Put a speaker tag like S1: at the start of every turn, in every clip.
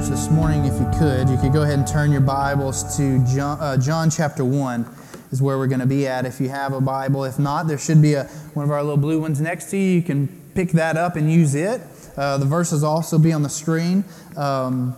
S1: church this morning, if you could, you could go ahead and turn your Bibles to John, uh, John chapter 1 is where we're going to be at if you have a Bible. If not, there should be a, one of our little blue ones next to you. You can pick that up and use it. Uh, the verses also be on the screen. Um,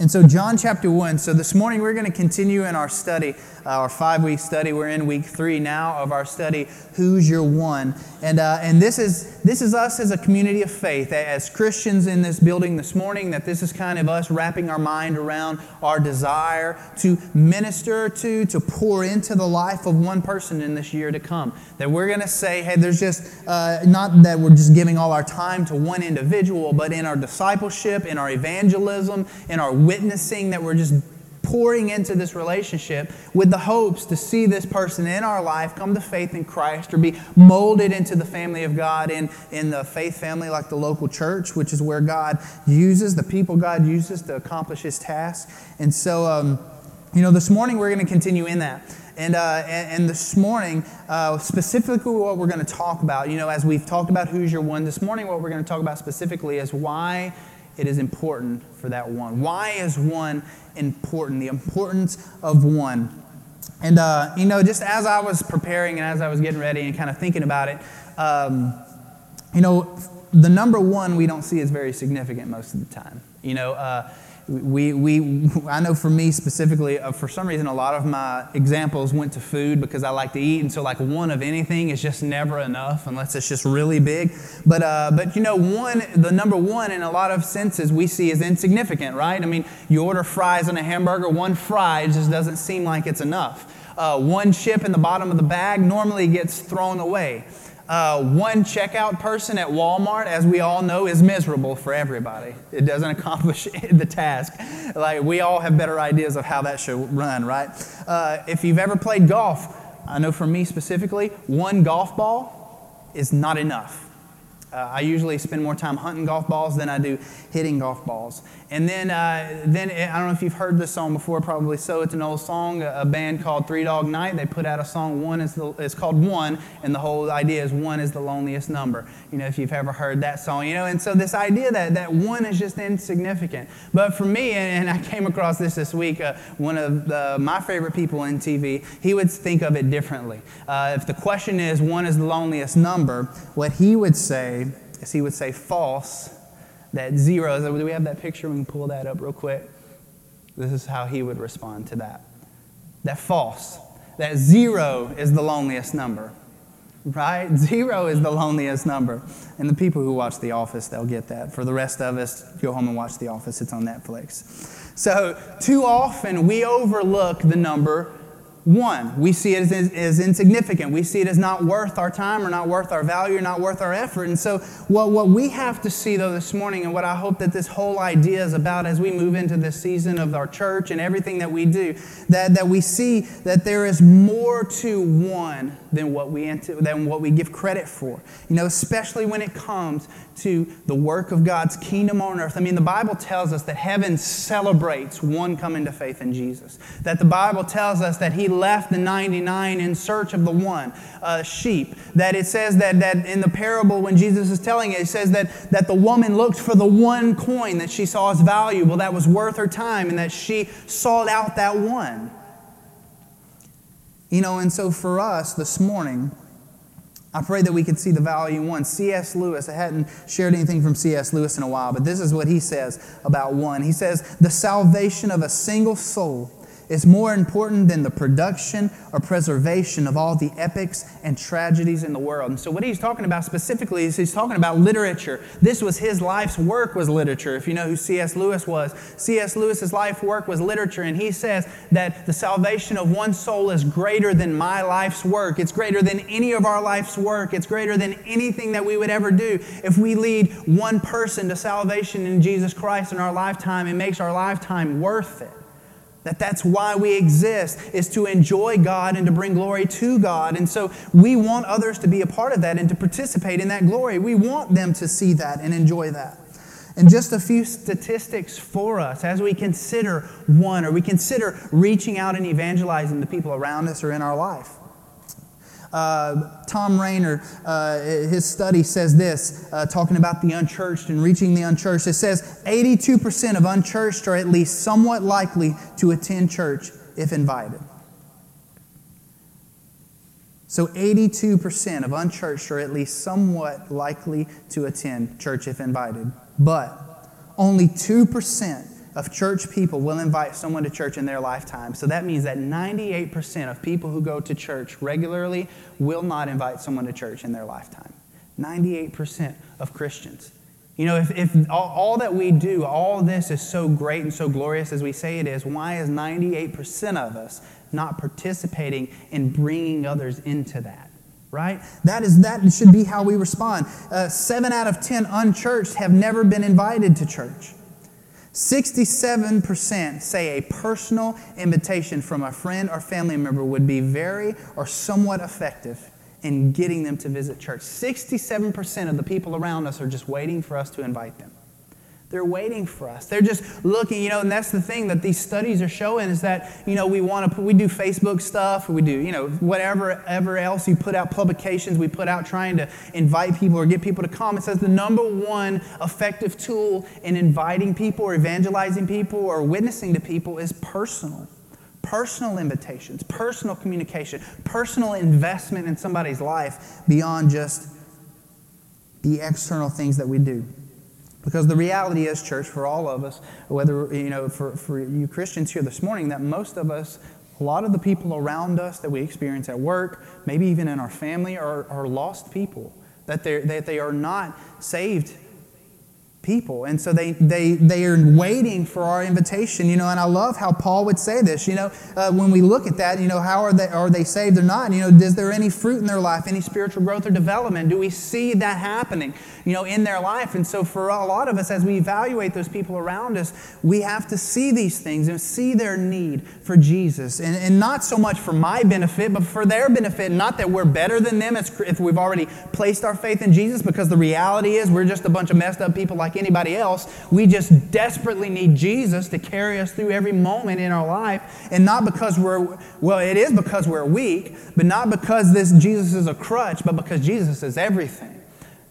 S1: and so, John chapter 1. So, this morning we're going to continue in our study, uh, our five week study. We're in week three now of our study, Who's Your One? And, uh, and this, is, this is us as a community of faith, as Christians in this building this morning, that this is kind of us wrapping our mind around our desire to minister to, to pour into the life of one person in this year to come. That we're going to say, hey, there's just, uh, not that we're just giving all our time to one individual, but in our discipleship, in our evangelism, in our witnessing, that we're just pouring into this relationship with the hopes to see this person in our life come to faith in Christ or be molded into the family of God in, in the faith family like the local church, which is where God uses, the people God uses to accomplish his task. And so, um, you know, this morning we're going to continue in that. And, uh, and, and, this morning, uh, specifically what we're going to talk about, you know, as we've talked about who's your one, this morning what we're going to talk about specifically is why it is important for that one. Why is one important? The importance of one. And, uh, you know, just as I was preparing and as I was getting ready and kind of thinking about it, um, you know, the number one we don't see is very significant most of the time. You know, uh, we, we, I know for me specifically, uh, for some reason, a lot of my examples went to food because I like to eat, and so like one of anything is just never enough unless it's just really big. But, uh, but you know, one, the number one in a lot of senses we see is insignificant, right? I mean, you order fries and a hamburger, one fry just doesn't seem like it's enough. Uh, one chip in the bottom of the bag normally gets thrown away. Uh, one checkout person at Walmart, as we all know, is miserable for everybody. It doesn't accomplish the task. Like, we all have better ideas of how that should run, right? Uh, if you've ever played golf, I know for me specifically, one golf ball is not enough. Uh, I usually spend more time hunting golf balls than I do hitting golf balls. And then, uh, then I don't know if you've heard this song before, probably so. It's an old song, a, band called Three Dog Night. They put out a song, One is the, it's called One, and the whole idea is one is the loneliest number. You know, if you've ever heard that song, you know, and so this idea that, that one is just insignificant. But for me, and, I came across this this week, uh, one of the, my favorite people in TV, he would think of it differently. Uh, if the question is, one is the loneliest number, what he would say is he would say false that zero, do we have that picture? We can pull that up real quick. This is how he would respond to that. That false, that zero is the loneliest number, right? Zero is the loneliest number. And the people who watch The Office, they'll get that. For the rest of us, go home and watch The Office, it's on Netflix. So, too often we overlook the number one. We see it as, as, insignificant. We see it as not worth our time or not worth our value or not worth our effort. And so, what, what we have to see, though, this morning, and what I hope that this whole idea is about as we move into this season of our church and everything that we do, that, that we see that there is more to one than what we, than what we give credit for. You know, especially when it comes to the work of God's kingdom on earth. I mean, the Bible tells us that heaven celebrates one coming to faith in Jesus. That the Bible tells us that He left the 99 in search of the one uh, sheep. That it says that, that in the parable, when Jesus is telling it, it says that, that the woman looked for the one coin that she saw as valuable, that was worth her time, and that she sought out that one. You know, and so for us this morning, I pray that we could see the value in one. C.S. Lewis, I hadn't shared anything from C.S. Lewis in a while, but this is what he says about one. He says, The salvation of a single soul is more important than the production or preservation of all the epics and tragedies in the world. And so what he's talking about specifically is he's talking about literature. This was his life's work was literature. If you know who C.S. Lewis was, C.S. Lewis's life work was literature and he says that the salvation of one soul is greater than my life's work. It's greater than any of our life's work. It's greater than anything that we would ever do. If we lead one person to salvation in Jesus Christ in our lifetime, it makes our lifetime worth it. That that's why we exist, is to enjoy God and to bring glory to God. And so we want others to be a part of that and to participate in that glory. We want them to see that and enjoy that. And just a few statistics for us as we consider one or we consider reaching out and evangelizing the people around us or in our life. Uh, Thom Rainer, uh, his study says this, uh, talking about the unchurched and reaching the unchurched. It says 82% of unchurched are at least somewhat likely to attend church if invited. So 82% of unchurched are at least somewhat likely to attend church if invited. But only 2% of church people will invite someone to church in their lifetime. So that means that 98% of people who go to church regularly will not invite someone to church in their lifetime. 98% of Christians. You know, if, if all, all, that we do, all this is so great and so glorious as we say it is, why is 98% of us not participating in bringing others into that right that is that should be how we respond uh, seven out of ten unchurched have never been invited to church 67% say a personal invitation from a friend or family member would be very or somewhat effective in getting them to visit church. 67% of the people around us are just waiting for us to invite them they're waiting for us. They're just looking, you know, and that's the thing that these studies are showing is that, you know, we want to, put, we do Facebook stuff, we do, you know, whatever ever else you put out publications, we put out trying to invite people or get people to come. It says the number one effective tool in inviting people or evangelizing people or witnessing to people is personal. Personal invitations, personal communication, personal investment in somebody's life beyond just the external things that we do. Because the reality is, church, for all of us, whether, you know, for, for you Christians here this morning, that most of us, a lot of the people around us that we experience at work, maybe even in our family, are, are lost people. That, that they are not saved people. And so they, they, they are waiting for our invitation, you know, and I love how Paul would say this, you know, uh, when we look at that, you know, how are they, are they saved or not? You know, is there any fruit in their life, any spiritual growth or development? Do we see that happening, you know, in their life? And so for a lot of us, as we evaluate those people around us, we have to see these things and see their need for Jesus. And, and not so much for my benefit, but for their benefit. Not that we're better than them if we've already placed our faith in Jesus, because the reality is we're just a bunch of messed up people like like anybody else. We just desperately need Jesus to carry us through every moment in our life. And not because we're, well, it is because we're weak, but not because this Jesus is a crutch, but because Jesus is everything.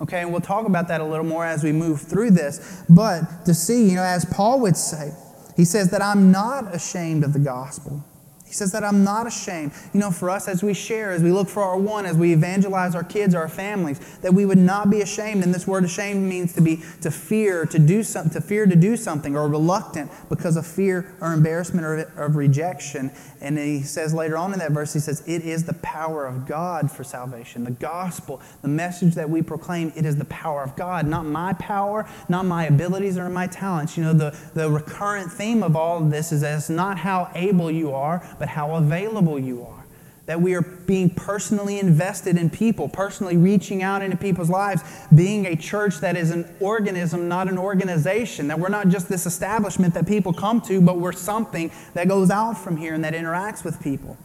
S1: Okay, and we'll talk about that a little more as we move through this. But to see, you know, as Paul would say, he says that I'm not ashamed of the gospel. He says that I'm not ashamed. You know, for us as we share, as we look for our one, as we evangelize our kids, our families, that we would not be ashamed. And this word ashamed means to be to fear, to do something, to fear to do something, or reluctant because of fear or embarrassment or of rejection. And he says later on in that verse, he says, It is the power of God for salvation. The gospel, the message that we proclaim, it is the power of God, not my power, not my abilities or my talents. You know, the, the recurrent theme of all of this is that it's not how able you are, but how available you are. That we are being personally invested in people, personally reaching out into people's lives, being a church that is an organism, not an organization. That we're not just this establishment that people come to, but we're something that goes out from here and that interacts with people.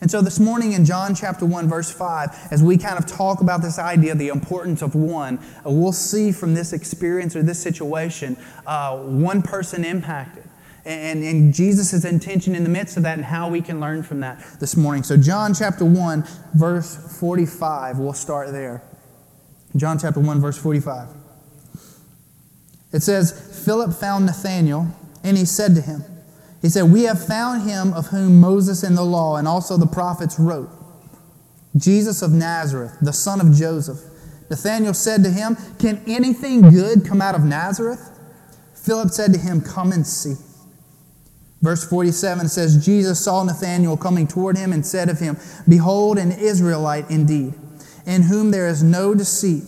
S1: And so this morning in John chapter 1, verse 5, as we kind of talk about this idea, of the importance of one, uh, we'll see from this experience or this situation uh, one person impacted and, and Jesus' intention in the midst of that and how we can learn from that this morning. So, John chapter 1, verse 45, we'll start there. John chapter 1, verse 45. It says, Philip found Nathanael, and he said to him, He said, We have found him of whom Moses in the law and also the prophets wrote, Jesus of Nazareth, the son of Joseph. Nathanael said to him, Can anything good come out of Nazareth? Philip said to him, Come and see. Verse 47 says, Jesus saw Nathanael coming toward him and said of him, Behold, an Israelite indeed, in whom there is no deceit.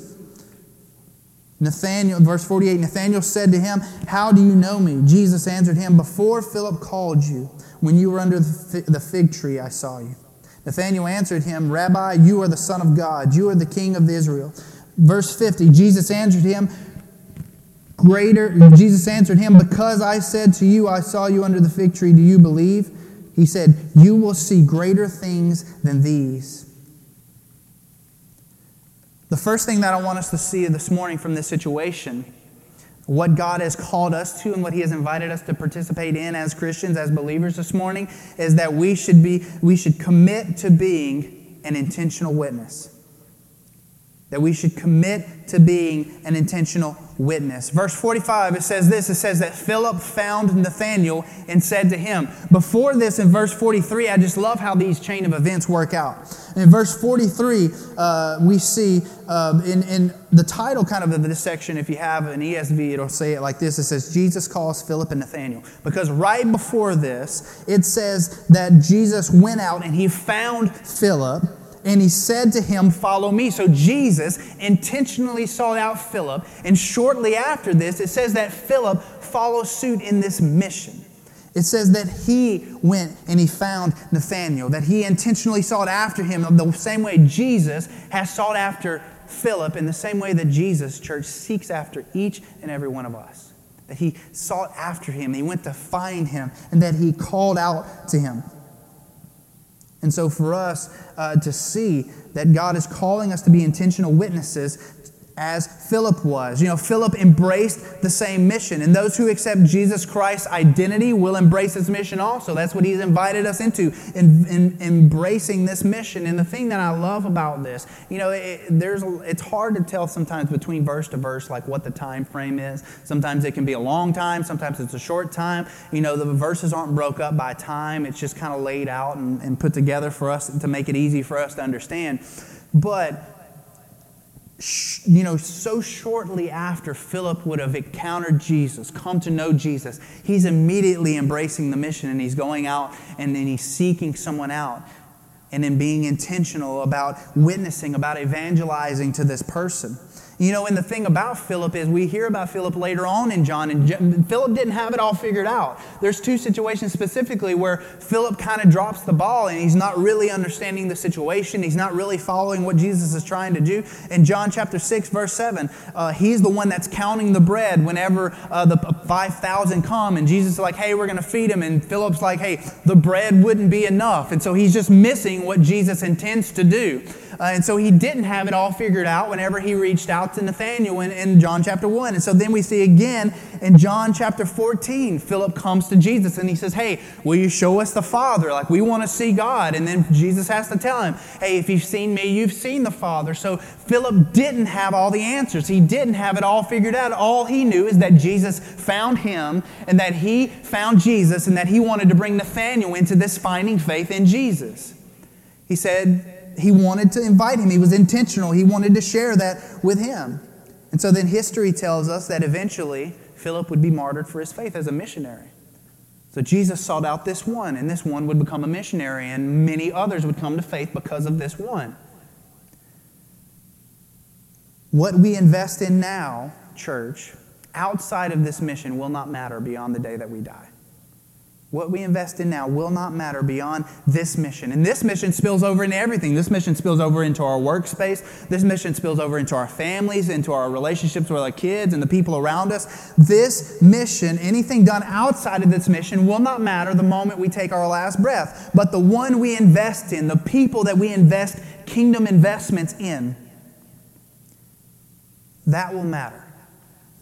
S1: Nathanael, verse 48, Nathanael said to him, How do you know me? Jesus answered him, Before Philip called you, when you were under the fig tree, I saw you. Nathanael answered him, Rabbi, you are the Son of God, you are the King of Israel. Verse 50, Jesus answered him, Greater, Jesus answered him, Because I said to you, I saw you under the fig tree, do you believe? He said, You will see greater things than these. The first thing that I want us to see this morning from this situation, what God has called us to and what He has invited us to participate in as Christians, as believers this morning, is that we should be, we should commit to being an intentional witness. That we should commit to being an intentional witness. Verse 45, it says this it says that Philip found Nathanael and said to him. Before this, in verse 43, I just love how these chain of events work out. In verse 43, uh, we see uh, in, in the title kind of of this section, if you have an ESV, it'll say it like this it says, Jesus calls Philip and Nathanael. Because right before this, it says that Jesus went out and he found Philip and he said to him, Follow me. So Jesus intentionally sought out Philip, and shortly after this, it says that Philip follows suit in this mission. It says that he went and he found Nathanael, that he intentionally sought after him the same way Jesus has sought after Philip, in the same way that Jesus, church, seeks after each and every one of us. That he sought after him, he went to find him, and that he called out to him. And so, for us uh, to see that God is calling us to be intentional witnesses as Philip was. You know, Philip embraced the same mission, and those who accept Jesus Christ's identity will embrace his mission also. That's what he's invited us into, in, in embracing this mission. And the thing that I love about this, you know, it, there's it's hard to tell sometimes between verse to verse like what the time frame is. Sometimes it can be a long time, sometimes it's a short time. You know, the verses aren't broke up by time; it's just kind of laid out and, and put together for us to make it easy for us to understand. But you know, so shortly after Philip would have encountered Jesus, come to know Jesus, he's immediately embracing the mission and he's going out and then he's seeking someone out and then being intentional about witnessing, about evangelizing to this person. You know, and the thing about Philip is we hear about Philip later on in John, and Philip didn't have it all figured out. There's two situations specifically where Philip kind of drops the ball and he's not really understanding the situation. He's not really following what Jesus is trying to do. In John chapter 6, verse 7, uh, he's the one that's counting the bread whenever uh, the 5,000 come, and Jesus is like, hey, we're going to feed him. And Philip's like, hey, the bread wouldn't be enough. And so he's just missing what Jesus intends to do. Uh, and so he didn't have it all figured out whenever he reached out to Nathanael in, in John chapter 1. And so then we see again in John chapter 14, Philip comes to Jesus and he says, Hey, will you show us the Father? Like, we want to see God. And then Jesus has to tell him, Hey, if you've seen me, you've seen the Father. So Philip didn't have all the answers. He didn't have it all figured out. All he knew is that Jesus found him and that he found Jesus and that he wanted to bring Nathanael into this finding faith in Jesus. He said, he wanted to invite him. He was intentional. He wanted to share that with him. And so then history tells us that eventually Philip would be martyred for his faith as a missionary. So Jesus sought out this one, and this one would become a missionary, and many others would come to faith because of this one. What we invest in now, church, outside of this mission will not matter beyond the day that we die. What we invest in now will not matter beyond this mission. And this mission spills over into everything. This mission spills over into our workspace. This mission spills over into our families, into our relationships with our kids and the people around us. This mission, anything done outside of this mission, will not matter the moment we take our last breath. But the one we invest in, the people that we invest kingdom investments in, that will matter.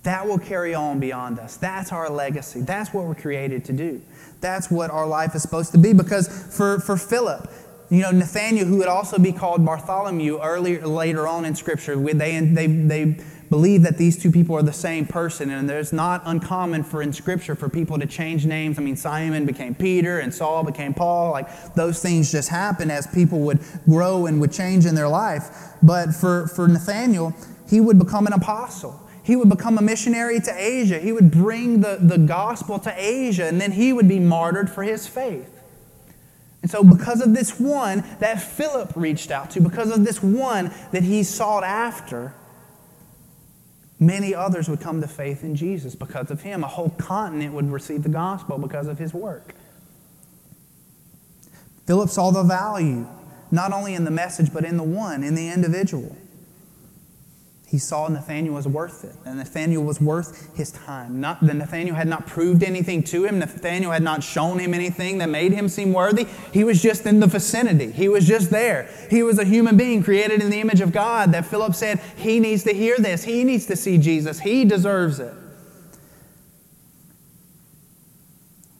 S1: That will carry on beyond us. That's our legacy. That's what we're created to do. That's what our life is supposed to be. Because for, for Philip, you know, Nathaniel, who would also be called Bartholomew earlier, later on in Scripture, they, they, they believe that these two people are the same person. And there's not uncommon for in Scripture for people to change names. I mean, Simon became Peter and Saul became Paul. Like those things just happen as people would grow and would change in their life. But for, for Nathaniel, he would become an apostle. He would become a missionary to Asia. He would bring the, the gospel to Asia, and then he would be martyred for his faith. And so, because of this one that Philip reached out to, because of this one that he sought after, many others would come to faith in Jesus because of him. A whole continent would receive the gospel because of his work. Philip saw the value, not only in the message, but in the one, in the individual. He saw Nathaniel was worth it, and Nathaniel was worth his time. Not that Nathaniel had not proved anything to him. Nathaniel had not shown him anything that made him seem worthy. He was just in the vicinity. He was just there. He was a human being created in the image of God. That Philip said he needs to hear this. He needs to see Jesus. He deserves it.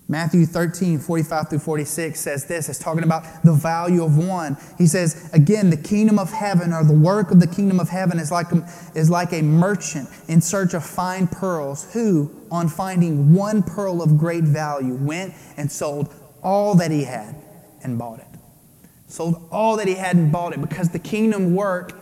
S1: Matthew 13, 45 through 46 says this. It's talking about the value of one. He says, again, the kingdom of heaven or the work of the kingdom of heaven is like, a, is like a merchant in search of fine pearls who, on finding one pearl of great value, went and sold all that he had and bought it. Sold all that he had and bought it because the kingdom work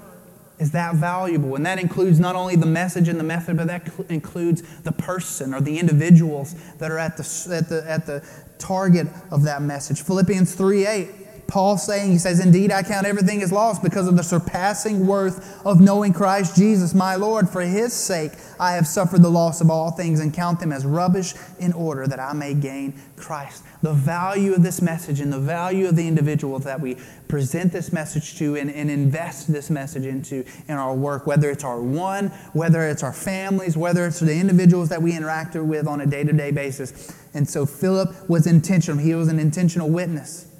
S1: is that valuable. And that includes not only the message and the method, but that includes the person or the individuals that are at the, at the, at the target of that message. Philippians 3 8 Paul saying, he says, Indeed, I count everything as lost because of the surpassing worth of knowing Christ Jesus, my Lord. For his sake, I have suffered the loss of all things and count them as rubbish in order that I may gain Christ. The value of this message and the value of the individuals that we present this message to and, and invest this message into in our work, whether it's our one, whether it's our families, whether it's the individuals that we interact with on a day to day basis. And so Philip was intentional, he was an intentional witness.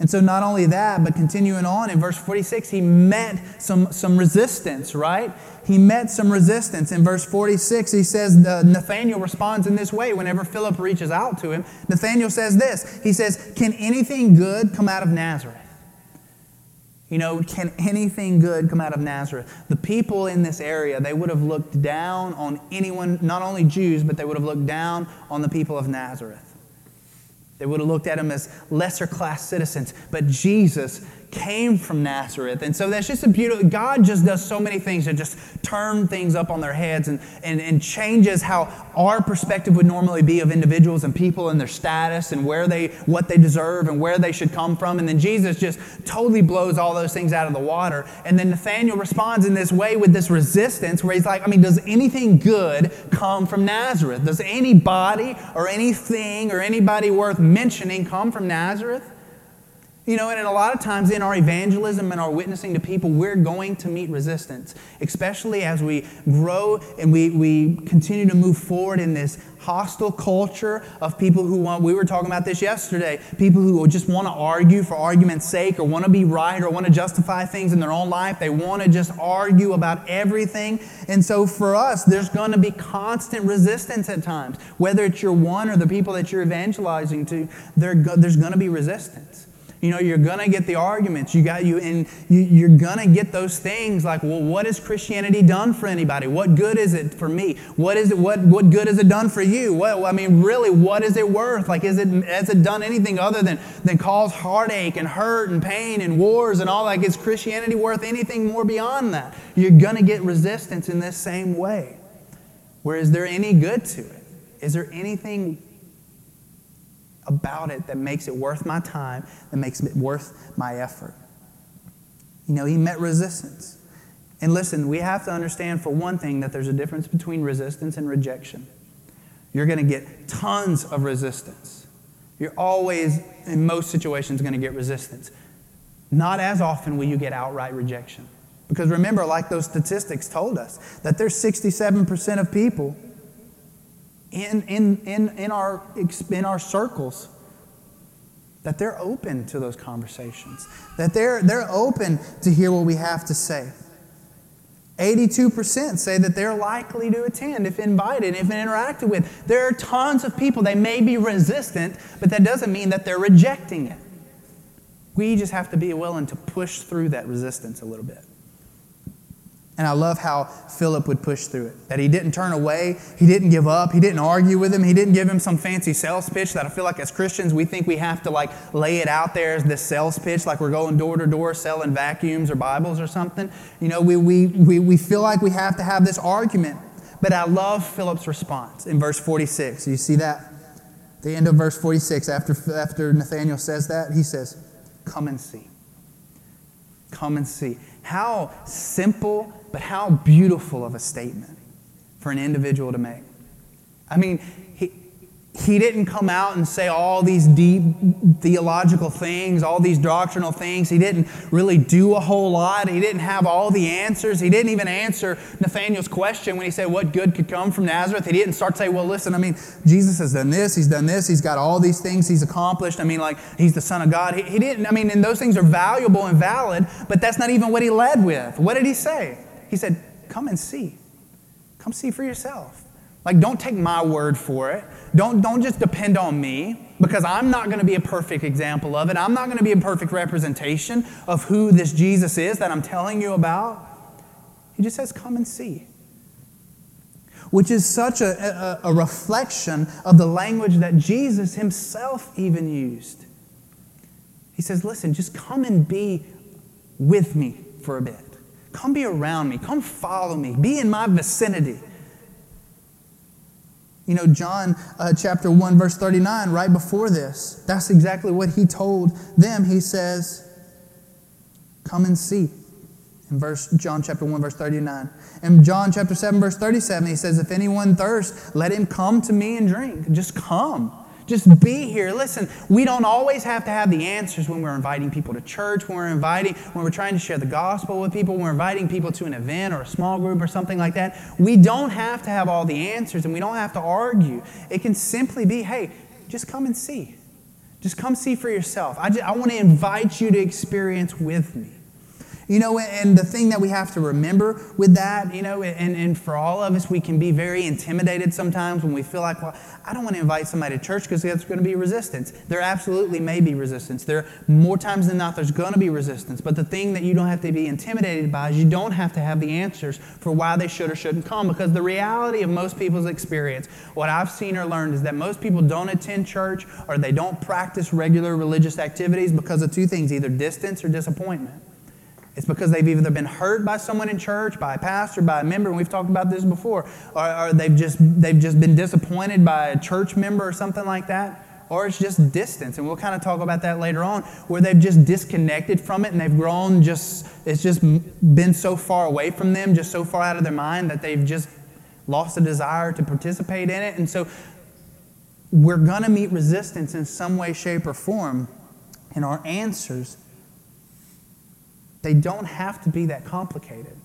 S1: And so, not only that, but continuing on in verse 46, he met some, some resistance, right? He met some resistance. In verse 46, he says, Nathanael responds in this way whenever Philip reaches out to him. Nathanael says this He says, Can anything good come out of Nazareth? You know, can anything good come out of Nazareth? The people in this area, they would have looked down on anyone, not only Jews, but they would have looked down on the people of Nazareth. They would have looked at him as lesser class citizens. But Jesus came from Nazareth. And so that's just a beautiful, God just does so many things to just turn things up on their heads and, and, and changes how our perspective would normally be of individuals and people and their status and where they, what they deserve and where they should come from. And then Jesus just totally blows all those things out of the water. And then Nathaniel responds in this way with this resistance where he's like, I mean, does anything good come from Nazareth? Does anybody or anything or anybody worth mentioning come from Nazareth? You know, and a lot of times in our evangelism and our witnessing to people, we're going to meet resistance, especially as we grow and we, we continue to move forward in this hostile culture of people who want, we were talking about this yesterday, people who just want to argue for argument's sake or want to be right or want to justify things in their own life. They want to just argue about everything. And so for us, there's going to be constant resistance at times. Whether it's your one or the people that you're evangelizing to, there's going to be resistance. You know, you're gonna get the arguments. You got you, and you, are gonna get those things like, well, what has Christianity done for anybody? What good is it for me? What is it? What what good has it done for you? What I mean, really, what is it worth? Like, is it has it done anything other than than cause heartache and hurt and pain and wars and all that? Is Christianity worth anything more beyond that? You're gonna get resistance in this same way. Where is there any good to it? Is there anything about it that makes it worth my time, that makes it worth my effort. You know, he met resistance. And listen, we have to understand, for one thing, that there's a difference between resistance and rejection. You're going to get tons of resistance. You're always, in most situations, going to get resistance. Not as often will you get outright rejection. Because remember, like those statistics told us, that there's 67% of people in, in, in, in, our, in our circles that they're open to those conversations, that they're, they're open to hear what we have to say. 82% say that they're likely to attend if invited, if interacted with. There are tons of people, they may be resistant, but that doesn't mean that they're rejecting it. We just have to be willing to push through that resistance a little bit. And I love how Philip would push through it. That he didn't turn away, he didn't give up, he didn't argue with him, he didn't give him some fancy sales pitch that I feel like as Christians we think we have to like lay it out there as this sales pitch, like we're going door to door selling vacuums or Bibles or something. You know, we, we, we, we feel like we have to have this argument. But I love Philip's response in verse 46. You see that? The end of verse 46, after, after Nathaniel says that, he says, Come and see. Come and see. How simple but how beautiful of a statement for an individual to make. I mean, he, he didn't come out and say all these deep theological things, all these doctrinal things. He didn't really do a whole lot. He didn't have all the answers. He didn't even answer Nathaniel's question when he said, What good could come from Nazareth? He didn't start to say, Well, listen, I mean, Jesus has done this, he's done this, he's got all these things he's accomplished. I mean, like, he's the Son of God. He, he didn't, I mean, and those things are valuable and valid, but that's not even what he led with. What did he say? He said, Come and see. Come see for yourself. Like, don't take my word for it. Don't, don't just depend on me because I'm not going to be a perfect example of it. I'm not going to be a perfect representation of who this Jesus is that I'm telling you about. He just says, Come and see. Which is such a, a, a reflection of the language that Jesus himself even used. He says, Listen, just come and be with me for a bit. Come be around me. Come follow me. Be in my vicinity. You know, John uh, chapter 1, verse 39, right before this, that's exactly what he told them. He says, Come and see. In verse John chapter 1, verse 39. In John chapter 7, verse 37, he says, If anyone thirsts, let him come to me and drink. Just come. Just be here. Listen, we don't always have to have the answers when we're inviting people to church, when we're inviting, when we're trying to share the gospel with people, when we're inviting people to an event or a small group or something like that. We don't have to have all the answers and we don't have to argue. It can simply be, hey, just come and see. Just come see for yourself. I, just, I want to invite you to experience with me. You know, and the thing that we have to remember with that, you know, and, and for all of us, we can be very intimidated sometimes when we feel like, well, I don't want to invite somebody to church because there's going to be resistance. There absolutely may be resistance. There, more times than not, there's going to be resistance. But the thing that you don't have to be intimidated by is you don't have to have the answers for why they should or shouldn't come because the reality of most people's experience, what I've seen or learned is that most people don't attend church or they don't practice regular religious activities because of two things either distance or disappointment. It's because they've either been hurt by someone in church, by a pastor, by a member, and we've talked about this before, or, or they've, just, they've just been disappointed by a church member or something like that, or it's just distance. And we'll kind of talk about that later on, where they've just disconnected from it and they've grown just, it's just been so far away from them, just so far out of their mind that they've just lost a desire to participate in it. And so we're going to meet resistance in some way, shape, or form. And our answers they don't have to be that complicated.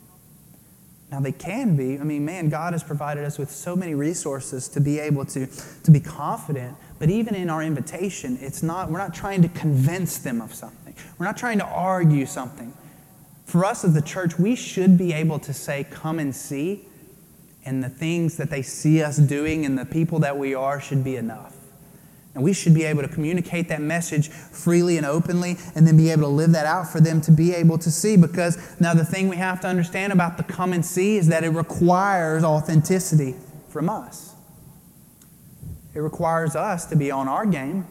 S1: Now, they can be. I mean, man, God has provided us with so many resources to be able to, to be confident. But even in our invitation, it's not, we're not trying to convince them of something. We're not trying to argue something. For us as the church, we should be able to say, come and see. And the things that they see us doing and the people that we are should be enough. And we should be able to communicate that message freely and openly and then be able to live that out for them to be able to see. Because now, the thing we have to understand about the come and see is that it requires authenticity from us. It requires us to be on our game,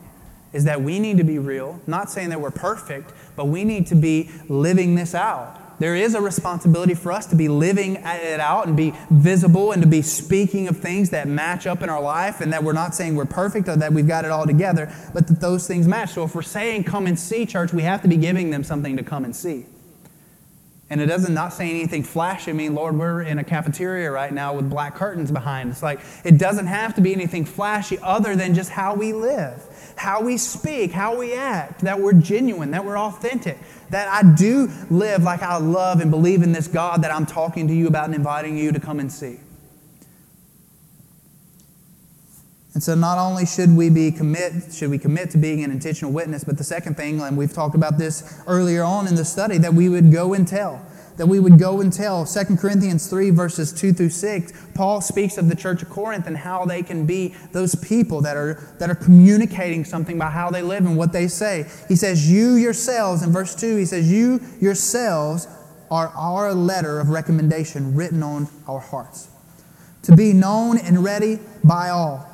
S1: is that we need to be real. Not saying that we're perfect, but we need to be living this out. There is a responsibility for us to be living it out and be visible and to be speaking of things that match up in our life and that we're not saying we're perfect or that we've got it all together, but that those things match. So if we're saying come and see church, we have to be giving them something to come and see. And it doesn't not say anything flashy. I mean, Lord, we're in a cafeteria right now with black curtains behind. It's like it doesn't have to be anything flashy other than just how we live, how we speak, how we act, that we're genuine, that we're authentic, that I do live like I love and believe in this God that I'm talking to you about and inviting you to come and see. And so not only should we be commit should we commit to being an intentional witness, but the second thing, and we've talked about this earlier on in the study, that we would go and tell that we would go and tell. 2 Corinthians 3, verses 2 through 6, Paul speaks of the church of Corinth and how they can be those people that are, that are communicating something by how they live and what they say. He says, You yourselves, in verse 2, he says, You yourselves are our letter of recommendation written on our hearts, to be known and ready by all.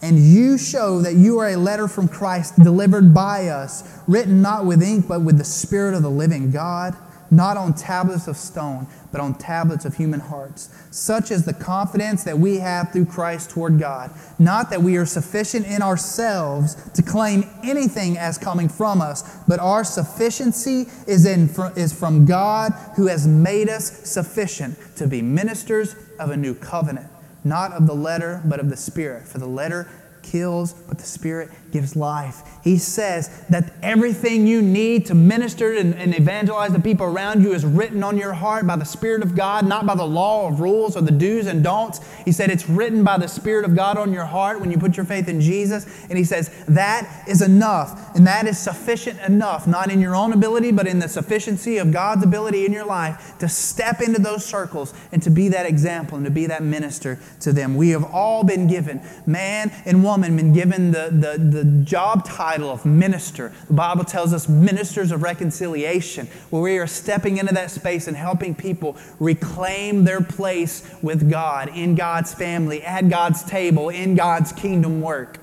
S1: And you show that you are a letter from Christ delivered by us, written not with ink, but with the Spirit of the living God not on tablets of stone, but on tablets of human hearts. Such is the confidence that we have through Christ toward God. Not that we are sufficient in ourselves to claim anything as coming from us, but our sufficiency is, in, is from God who has made us sufficient to be ministers of a new covenant, not of the letter, but of the Spirit. For the letter kills, but the Spirit gives life. He says that everything you need to minister and, and, evangelize the people around you is written on your heart by the Spirit of God, not by the law of rules or the do's and don'ts. He said it's written by the Spirit of God on your heart when you put your faith in Jesus. And he says that is enough, and that is sufficient enough, not in your own ability, but in the sufficiency of God's ability in your life to step into those circles and to be that example and to be that minister to them. We have all been given, man and woman, been given the, the, the job title of minister. The Bible tells us ministers of reconciliation, where we are stepping into that space and helping people reclaim their place with God, in God's family, at God's table, in God's kingdom work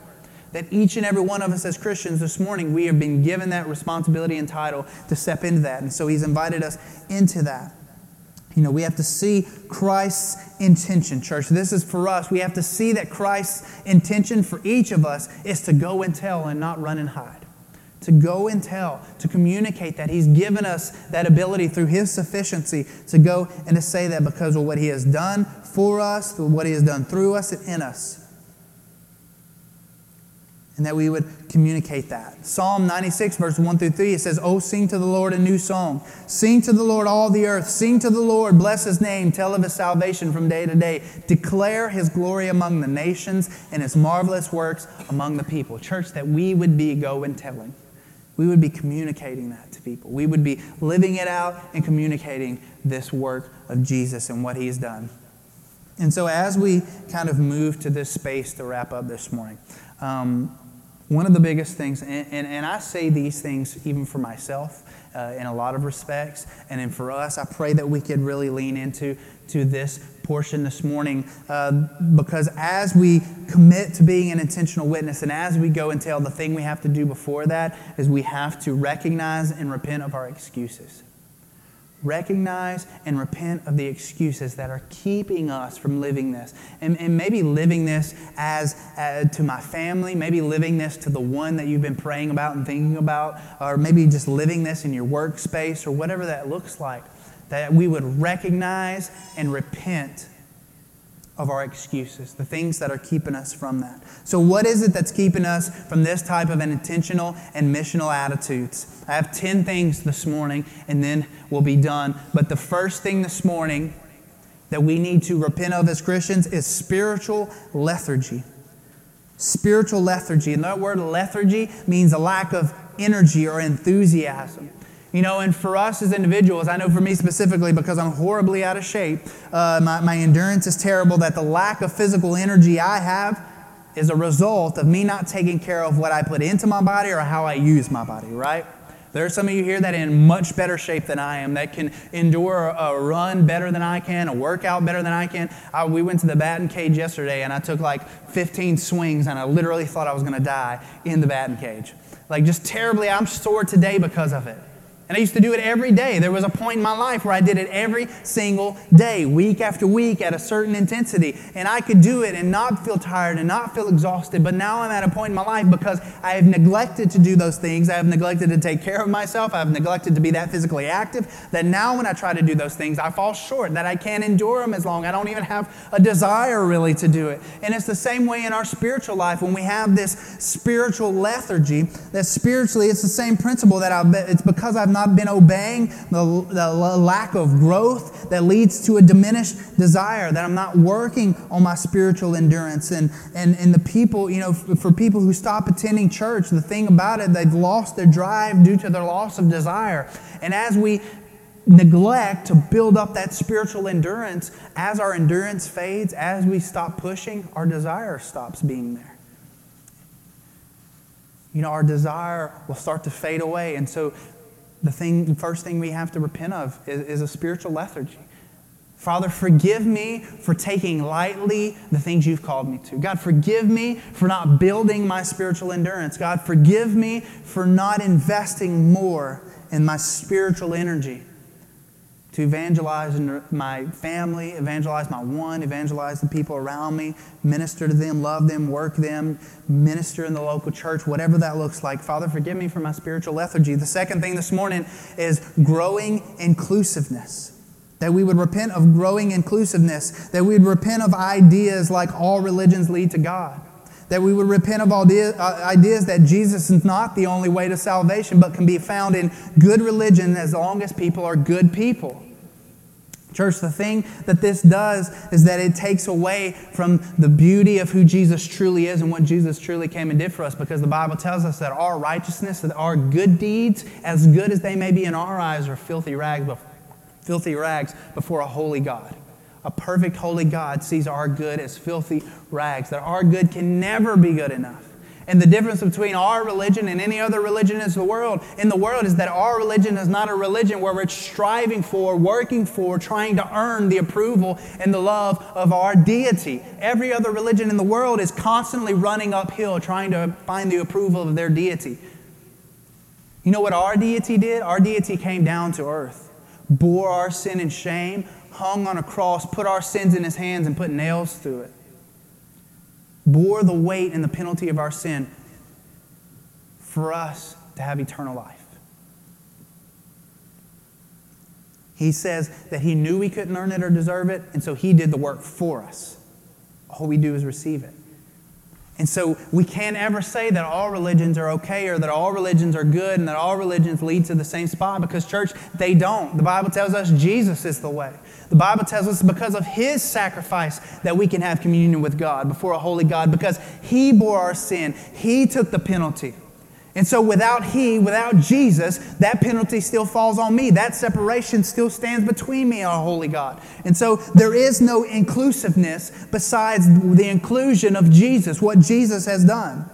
S1: that each and every one of us as Christians this morning, we have been given that responsibility and title to step into that. And so he's invited us into that. You know, we have to see Christ's intention, church. This is for us. We have to see that Christ's intention for each of us is to go and tell and not run and hide. To go and tell, to communicate that He's given us that ability through His sufficiency to go and to say that because of what He has done for us, what He has done through us and in us and that we would communicate that. Psalm 96, verse 1 through 3, it says, Oh, sing to the Lord a new song. Sing to the Lord all the earth. Sing to the Lord, bless his name, tell of his salvation from day to day. Declare his glory among the nations and his marvelous works among the people. Church, that we would be go and telling. We would be communicating that to people. We would be living it out and communicating this work of Jesus and what he's done. And so, as we kind of move to this space to wrap up this morning, um, one of the biggest things, and, and, and I say these things even for myself uh, in a lot of respects, and then for us, I pray that we could really lean into to this portion this morning uh, because as we commit to being an intentional witness and as we go and tell the thing we have to do before that is we have to recognize and repent of our excuses recognize and repent of the excuses that are keeping us from living this. And, and maybe living this as uh, to my family, maybe living this to the one that you've been praying about and thinking about, or maybe just living this in your workspace or whatever that looks like. That we would recognize and repent of our excuses, the things that are keeping us from that. So, what is it that's keeping us from this type of an intentional and missional attitudes? I have 10 things this morning, and then we'll be done. But the first thing this morning that we need to repent of as Christians is spiritual lethargy. Spiritual lethargy. And that word lethargy means a lack of energy or enthusiasm. You know, and for us as individuals, I know for me specifically, because I'm horribly out of shape, uh, my, my endurance is terrible, that the lack of physical energy I have is a result of me not taking care of what I put into my body or how I use my body, right? There are some of you here that are in much better shape than I am, that can endure a run better than I can, a workout better than I can. I, we went to the batting cage yesterday and I took like 15 swings and I literally thought I was going to die in the batting cage. Like just terribly, I'm sore today because of it. And I used to do it every day. There was a point in my life where I did it every single day, week after week, at a certain intensity. And I could do it and not feel tired and not feel exhausted. But now I'm at a point in my life because I have neglected to do those things. I have neglected to take care of myself. I have neglected to be that physically active. That now when I try to do those things, I fall short, that I can't endure them as long. I don't even have a desire really to do it. And it's the same way in our spiritual life when we have this spiritual lethargy, that spiritually it's the same principle that I've, it's because I've not not been obeying, the, the lack of growth that leads to a diminished desire, that I'm not working on my spiritual endurance. And, and, and the people, you know, for people who stop attending church, the thing about it, they've lost their drive due to their loss of desire. And as we neglect to build up that spiritual endurance, as our endurance fades, as we stop pushing, our desire stops being there. You know, our desire will start to fade away. And so the thing, the first thing we have to repent of is, is a spiritual lethargy. Father, forgive me for taking lightly the things you've called me to. God, forgive me for not building my spiritual endurance. God, forgive me for not investing more in my spiritual energy to evangelize my family, evangelize my one, evangelize the people around me, minister to them, love them, work them, minister in the local church, whatever that looks like. Father, forgive me for my spiritual lethargy. The second thing this morning is growing inclusiveness. That we would repent of growing inclusiveness, that we would repent of ideas like all religions lead to God That we would repent of uh, ideas that Jesus is not the only way to salvation, but can be found in good religion as long as people are good people. Church, the thing that this does is that it takes away from the beauty of who Jesus truly is and what Jesus truly came and did for us because the Bible tells us that our righteousness, that our good deeds, as good as they may be in our eyes, are filthy rags, filthy rags before a holy God. A perfect holy God sees our good as filthy rags, that our good can never be good enough. And the difference between our religion and any other religion in the world, in the world is that our religion is not a religion where we're striving for, working for, trying to earn the approval and the love of our deity. Every other religion in the world is constantly running uphill trying to find the approval of their deity. You know what our deity did? Our deity came down to earth, bore our sin and shame, hung on a cross, put our sins in his hands, and put nails through it bore the weight and the penalty of our sin for us to have eternal life. He says that he knew we couldn't earn it or deserve it, and so he did the work for us. All we do is receive it. And so we can't ever say that all religions are okay or that all religions are good and that all religions lead to the same spot because, church, they don't. The Bible tells us Jesus is the way. The Bible tells us because of his sacrifice that we can have communion with God before a holy God because he bore our sin, he took the penalty. And so, without He, without Jesus, that penalty still falls on me. That separation still stands between me and our holy God. And so, there is no inclusiveness besides the inclusion of Jesus, what Jesus has done.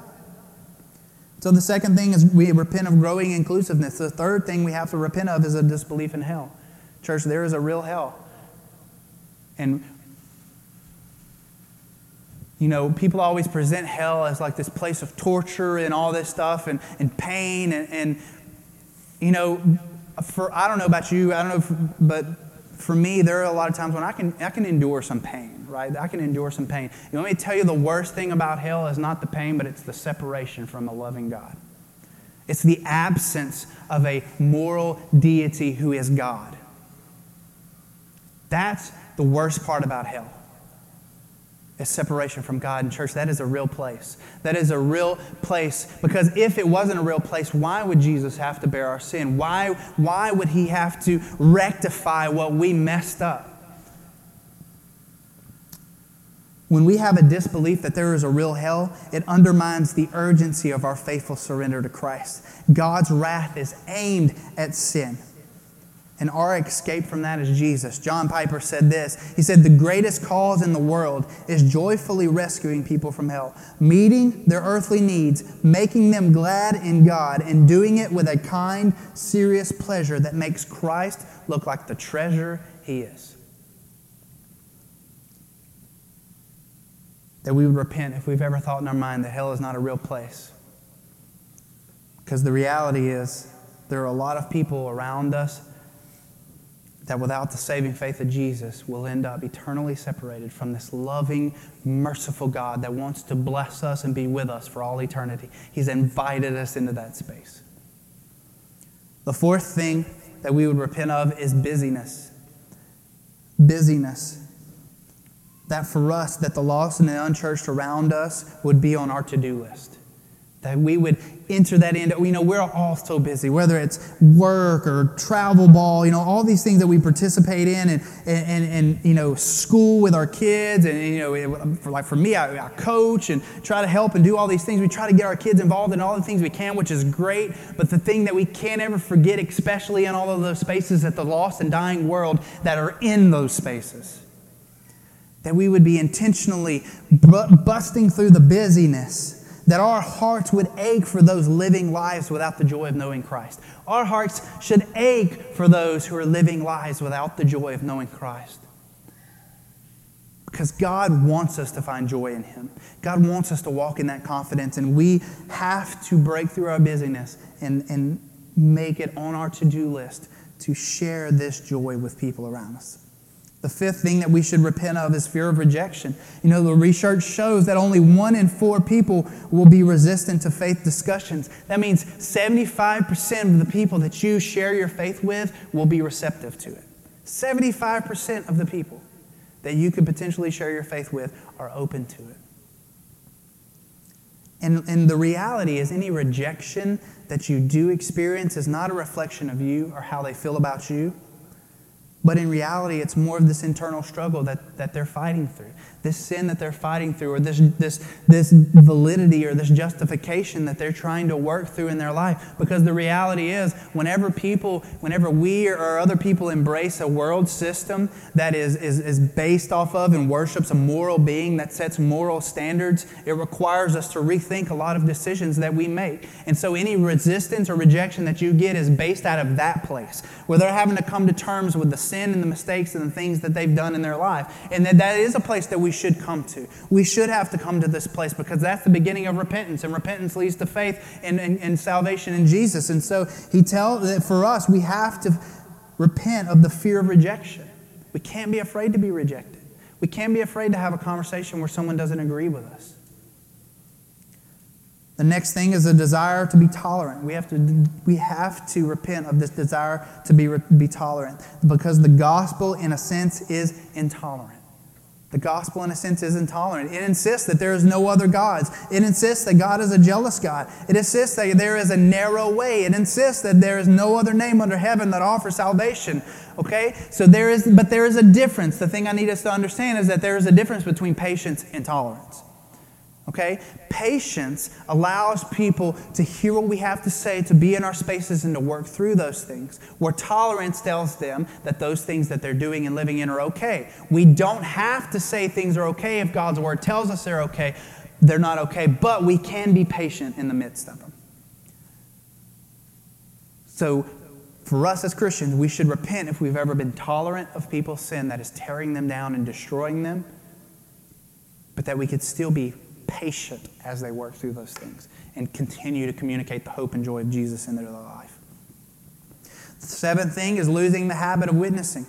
S1: So, the second thing is we repent of growing inclusiveness. The third thing we have to repent of is a disbelief in hell. Church, there is a real hell. And you know, people always present hell as like this place of torture and all this stuff and, and pain. And, and, you know, for, I don't know about you, I don't know, if, but for me, there are a lot of times when I can, I can endure some pain, right? I can endure some pain. Want me tell you the worst thing about hell is not the pain, but it's the separation from a loving God. It's the absence of a moral deity who is God. That's the worst part about hell is separation from God and church. That is a real place. That is a real place because if it wasn't a real place, why would Jesus have to bear our sin? Why, why would he have to rectify what we messed up? When we have a disbelief that there is a real hell, it undermines the urgency of our faithful surrender to Christ. God's wrath is aimed at sin. And our escape from that is Jesus. John Piper said this He said, The greatest cause in the world is joyfully rescuing people from hell, meeting their earthly needs, making them glad in God, and doing it with a kind, serious pleasure that makes Christ look like the treasure he is. That we would repent if we've ever thought in our mind that hell is not a real place. Because the reality is, there are a lot of people around us that without the saving faith of Jesus, we'll end up eternally separated from this loving, merciful God that wants to bless us and be with us for all eternity. He's invited us into that space. The fourth thing that we would repent of is busyness. Busyness. That for us, that the lost and the unchurched around us would be on our to do list. That we would enter that into, you know, we're all so busy, whether it's work or travel ball, you know, all these things that we participate in and, and, and you know, school with our kids. And, you know, um, for, like for me, I, I coach and try to help and do all these things. We try to get our kids involved in all the things we can, which is great. But the thing that we can't ever forget, especially in all of those spaces at the lost and dying world that are in those spaces, that we would be intentionally busting through the busyness that our hearts would ache for those living lives without the joy of knowing Christ. Our hearts should ache for those who are living lives without the joy of knowing Christ. Because God wants us to find joy in Him. God wants us to walk in that confidence, and we have to break through our busyness and, and make it on our to do list to share this joy with people around us. The fifth thing that we should repent of is fear of rejection. You know, the research shows that only one in four people will be resistant to faith discussions. That means 75% of the people that you share your faith with will be receptive to it. 75% of the people that you could potentially share your faith with are open to it. And, and the reality is, any rejection that you do experience is not a reflection of you or how they feel about you. But in reality, it's more of this internal struggle that, that they're fighting through this sin that they're fighting through, or this, this, this validity or this justification that they're trying to work through in their life. Because the reality is, whenever people, whenever we or other people embrace a world system that is, is, is based off of and worships a moral being that sets moral standards, it requires us to rethink a lot of decisions that we make. And so any resistance or rejection that you get is based out of that place, where they're having to come to terms with the sin and the mistakes and the things that they've done in their life. And that, that is a place that we should come to. We should have to come to this place because that's the beginning of repentance, and repentance leads to faith and, and, and salvation in Jesus. And so he tells that for us, we have to repent of the fear of rejection. We can't be afraid to be rejected. We can't be afraid to have a conversation where someone doesn't agree with us. The next thing is a desire to be tolerant. We have to, we have to repent of this desire to be, be tolerant because the gospel, in a sense, is intolerant. The gospel, in a sense, is intolerant. It insists that there is no other gods. It insists that God is a jealous God. It insists that there is a narrow way. It insists that there is no other name under heaven that offers salvation. Okay? So there is, but there is a difference. The thing I need us to understand is that there is a difference between patience and tolerance. Okay? Patience allows people to hear what we have to say, to be in our spaces, and to work through those things. Where tolerance tells them that those things that they're doing and living in are okay. We don't have to say things are okay if God's word tells us they're okay. They're not okay, but we can be patient in the midst of them. So, for us as Christians, we should repent if we've ever been tolerant of people's sin that is tearing them down and destroying them, but that we could still be patient as they work through those things and continue to communicate the hope and joy of Jesus in their life. The seventh thing is losing the habit of witnessing.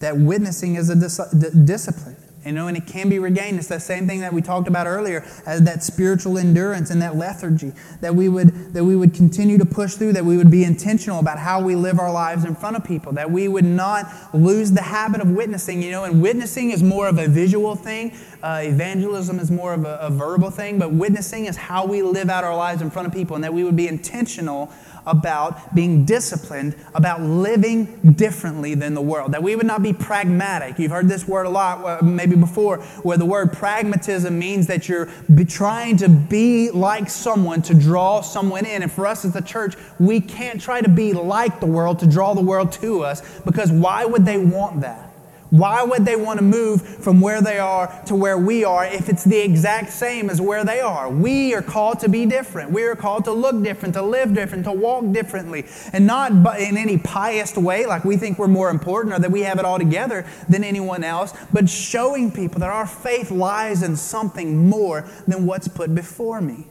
S1: That witnessing is a dis- discipline. You know, and it can be regained. It's the same thing that we talked about earlier as that spiritual endurance and that lethargy. That we would that we would continue to push through, that we would be intentional about how we live our lives in front of people, that we would not lose the habit of witnessing. You know, and witnessing is more of a visual thing. Uh, evangelism is more of a, a verbal thing, but witnessing is how we live out our lives in front of people, and that we would be intentional about being disciplined, about living differently than the world. That we would not be pragmatic. You've heard this word a lot, maybe before, where the word pragmatism means that you're trying to be like someone to draw someone in. And for us as a church, we can't try to be like the world to draw the world to us because why would they want that? Why would they want to move from where they are to where we are if it's the exact same as where they are? We are called to be different. We are called to look different, to live different, to walk differently, and not in any pious way like we think we're more important or that we have it all together than anyone else, but showing people that our faith lies in something more than what's put before me.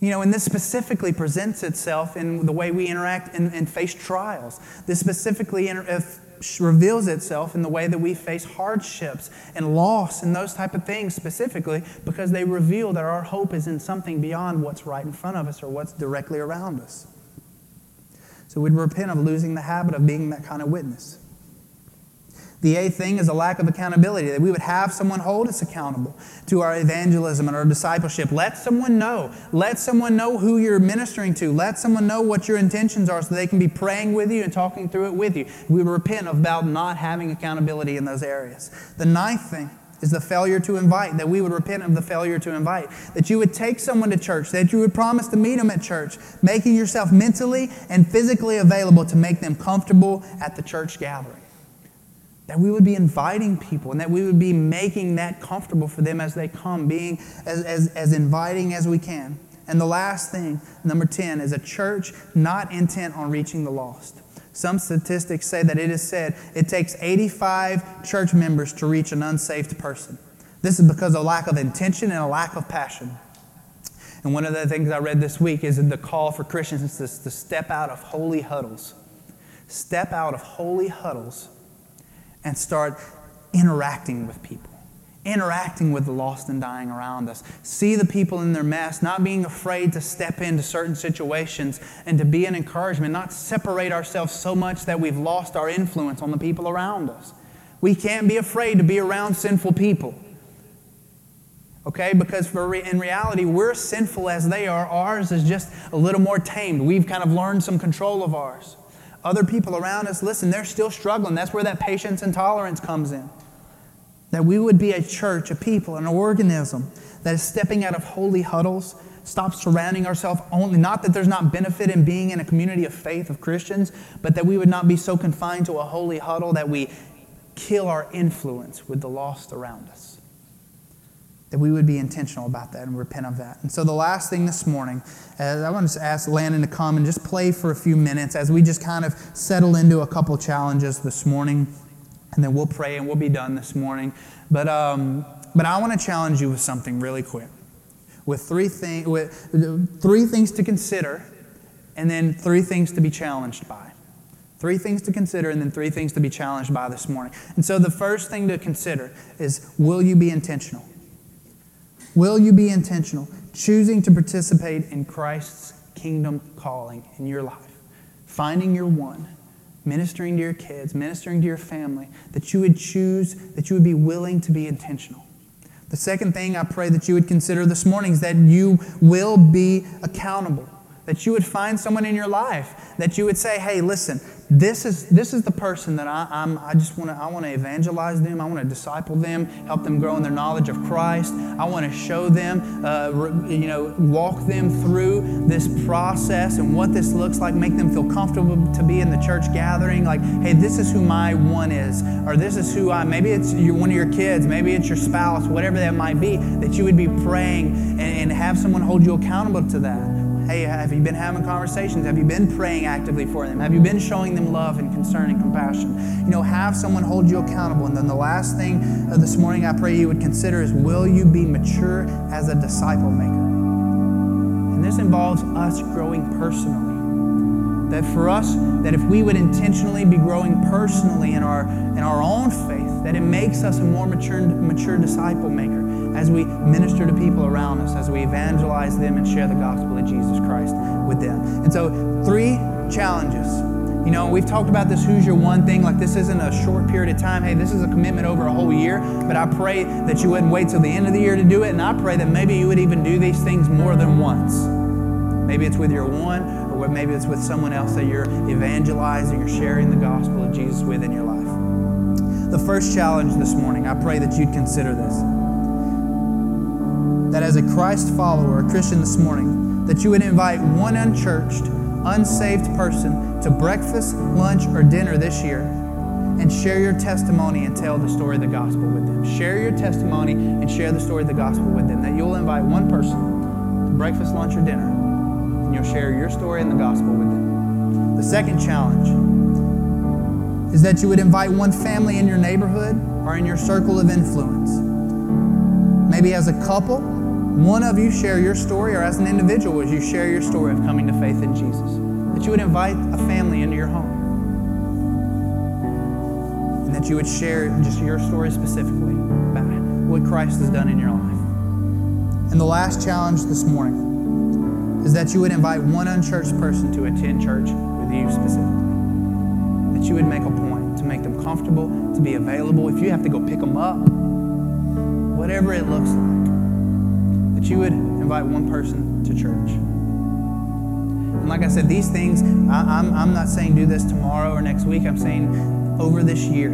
S1: You know, and this specifically presents itself in the way we interact and, and face trials. This specifically inter- reveals itself in the way that we face hardships and loss and those type of things specifically because they reveal that our hope is in something beyond what's right in front of us or what's directly around us. So we'd repent of losing the habit of being that kind of witness. The eighth thing is a lack of accountability, that we would have someone hold us accountable to our evangelism and our discipleship. Let someone know. Let someone know who you're ministering to. Let someone know what your intentions are so they can be praying with you and talking through it with you. We would repent about not having accountability in those areas. The ninth thing is the failure to invite, that we would repent of the failure to invite. That you would take someone to church, that you would promise to meet them at church, making yourself mentally and physically available to make them comfortable at the church gathering. That we would be inviting people and that we would be making that comfortable for them as they come, being as, as, as inviting as we can. And the last thing, number 10, is a church not intent on reaching the lost. Some statistics say that it is said it takes 85 church members to reach an unsaved person. This is because of lack of intention and a lack of passion. And one of the things I read this week is the call for Christians is to step out of holy huddles. Step out of holy huddles and start interacting with people, interacting with the lost and dying around us. See the people in their mess, not being afraid to step into certain situations and to be an encouragement, not separate ourselves so much that we've lost our influence on the people around us. We can't be afraid to be around sinful people. Okay? Because for re- in reality, we're sinful as they are. Ours is just a little more tamed. We've kind of learned some control of ours. Other people around us, listen, they're still struggling. That's where that patience and tolerance comes in. That we would be a church, a people, an organism that is stepping out of holy huddles, stop surrounding ourselves only, not that there's not benefit in being in a community of faith of Christians, but that we would not be so confined to a holy huddle that we kill our influence with the lost around us. That we would be intentional about that and repent of that. And so, the last thing this morning, uh, I want to ask Landon to come and just play for a few minutes as we just kind of settle into a couple challenges this morning and then we'll pray and we'll be done this morning. But, um, but I want to challenge you with something really quick. With three, thing, with three things to consider, and then three things to be challenged by. Three things to consider, and then three things to be challenged by this morning. And so the first thing to consider is will you be intentional? Will you be intentional? Choosing to participate in Christ's kingdom calling in your life, finding your one ministering to your kids, ministering to your family, that you would choose, that you would be willing to be intentional. The second thing I pray that you would consider this morning is that you will be accountable, that you would find someone in your life that you would say, hey, listen, this is, this is the person that I, I'm, I just want to, I want to evangelize them. I want to disciple them, help them grow in their knowledge of Christ. I want to show them, uh, you know, walk them through this process and what this looks like, make them feel comfortable to be in the church gathering. Like, hey, this is who my one is, or this is who I, maybe it's your, one of your kids, maybe it's your spouse, whatever that might be, that you would be praying and, and have someone hold you accountable to that. Hey, have you been having conversations? Have you been praying actively for them? Have you been showing them love and concern and compassion? You know, have someone hold you accountable. And then the last thing uh, this morning I pray you would consider is will you be mature as a disciple maker? And this involves us growing personally. That for us, that if we would intentionally be growing personally in our in our own faith, that it makes us a more mature, mature disciple maker as we minister to people around us, as we evangelize them and share the gospel of Jesus Christ with them. And so, three challenges. You know, we've talked about this who's your one thing. Like, this isn't a short period of time. Hey, this is a commitment over a whole year. But I pray that you wouldn't wait till the end of the year to do it. And I pray that maybe you would even do these things more than once. Maybe it's with your one, or maybe it's with someone else that you're evangelizing or you're sharing the gospel of Jesus with in your life. The first challenge this morning, I pray that you'd consider this that as a Christ follower, a Christian this morning, that you would invite one unchurched, unsaved person to breakfast, lunch, or dinner this year and share your testimony and tell the story of the gospel with them. Share your testimony and share the story of the gospel with them. That you'll invite one person to breakfast, lunch, or dinner, and you'll share your story and the gospel with them. The second challenge is that you would invite one family in your neighborhood or in your circle of influence. Maybe as a couple, one of you share your story, or as an individual, as you share your story of coming to faith in Jesus, that you would invite a family into your home. And that you would share just your story specifically about what Christ has done in your life. And the last challenge this morning is that you would invite one unchurched person to attend church with you specifically. That you would make a point to make them comfortable, to be available. If you have to go pick them up, whatever it looks like you would invite one person to church. And like I said, these things, I, am I'm, I'm not saying do this tomorrow or next week. I'm saying over this year.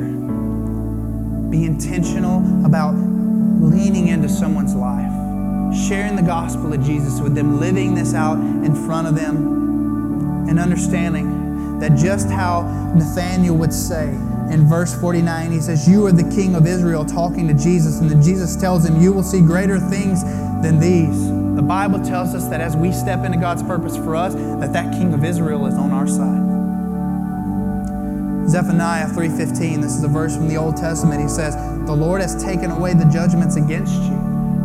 S1: Be intentional about leaning into someone's life, sharing the gospel of Jesus with them, living this out in front of them, and understanding that just how Nathanael would say, in verse 49, he says, You are the king of Israel, talking to Jesus. And then Jesus tells him, You will see greater things than these. The Bible tells us that as we step into God's purpose for us, that that king of Israel is on our side. Zephaniah 3:15, this is a verse from the Old Testament. He says, "The Lord has taken away the judgments against you.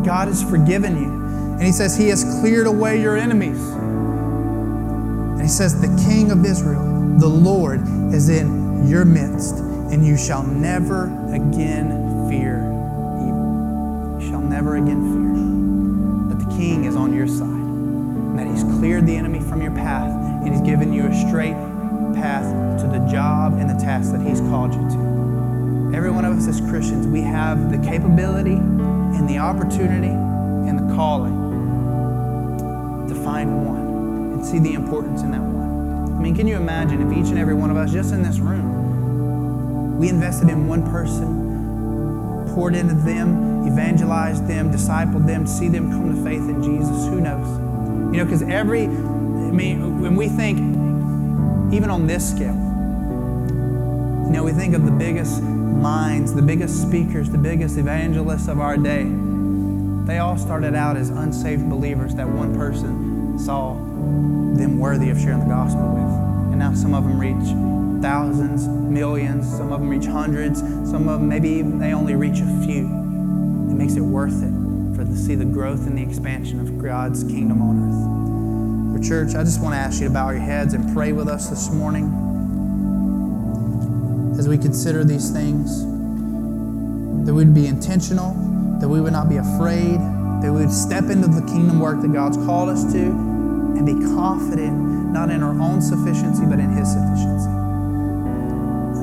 S1: God has forgiven you." And he says, "He has cleared away your enemies." And he says, "The King of Israel, the Lord, is in your midst, and you shall never again fear evil. You shall never again fear. Your side, and that He's cleared the enemy from your path, and He's given you a straight path to the job and the task that He's called you to. Every one of us as Christians, we have the capability and the opportunity and the calling to find one and see the importance in that one. I mean, can you imagine if each and every one of us, just in this room, we invested in one person, poured into them, evangelized them, discipled them, see them come to faith in Jesus? Who knows? You know, because every, I mean, when we think, even on this scale, you know, we think of the biggest minds, the biggest speakers, the biggest evangelists of our day. They all started out as unsaved believers that one person saw them worthy of sharing the gospel with. And now some of them reach thousands, millions, some of them reach hundreds, some of them maybe they only reach a few. Makes it worth it for to see the growth and the expansion of God's kingdom on earth. For church, I just want to ask you to bow your heads and pray with us this morning as we consider these things. That we'd be intentional that we would not be afraid, that we would step into the kingdom work that God's called us to, and be confident not in our own sufficiency, but in His sufficiency.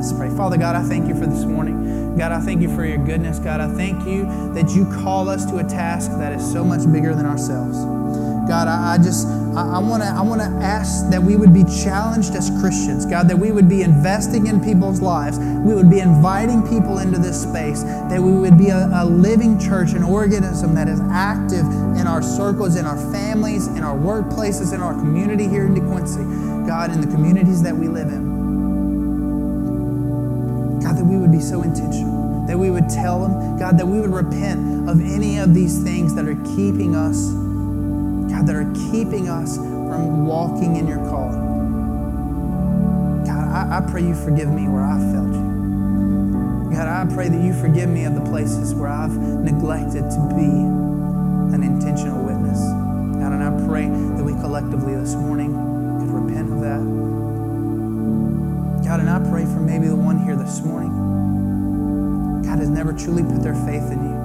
S1: Let's pray. Father God, I thank you for this morning. God, I thank you for your goodness. God, I thank you that you call us to a task that is so much bigger than ourselves. God, I, I just I, want to I want to ask that we would be challenged as Christians, God, that we would be investing in people's lives. We would be inviting people into this space, that we would be a, a living church, an organism that is active in our circles, in our families, in our workplaces, in our community here in De DeQuincy. God, in the communities that we live in. We would be so intentional, that we would tell them, God, that we would repent of any of these things that are keeping us God, that are keeping us from walking in your calling. God, I, I pray you forgive me where I failed you. God, I pray that you forgive me of the places where I've neglected to be an intentional witness. God, and I pray that we collectively this morning could repent of that. God, and I pray for maybe the one here this morning. God has never truly put their faith in you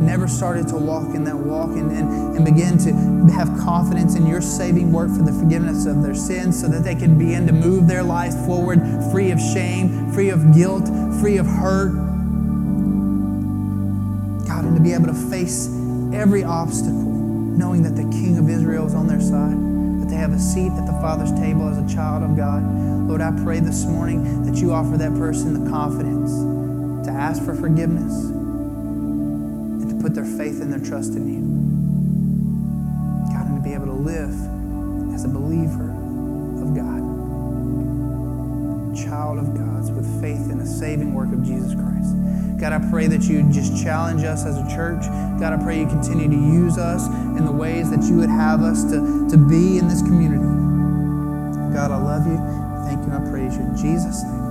S1: never started to walk in that walk and, and, and begin to have confidence in your saving work for the forgiveness of their sins so that they can begin to move their life forward free of shame, free of guilt, free of hurt. God, and to be able to face every obstacle, knowing that the King of Israel is on their side, that they have a seat at the Father's table as a child of God. Lord, I pray this morning that you offer that person the confidence to ask for forgiveness and to put their faith and their trust in you. God, and to be able to live as a believer of God, child of God's with faith in the saving work of Jesus Christ. God, I pray that you just challenge us as a church. God, I pray you continue to use us in the ways that you would have us to, to be in this community. God, I love you. You. In Jesus' name.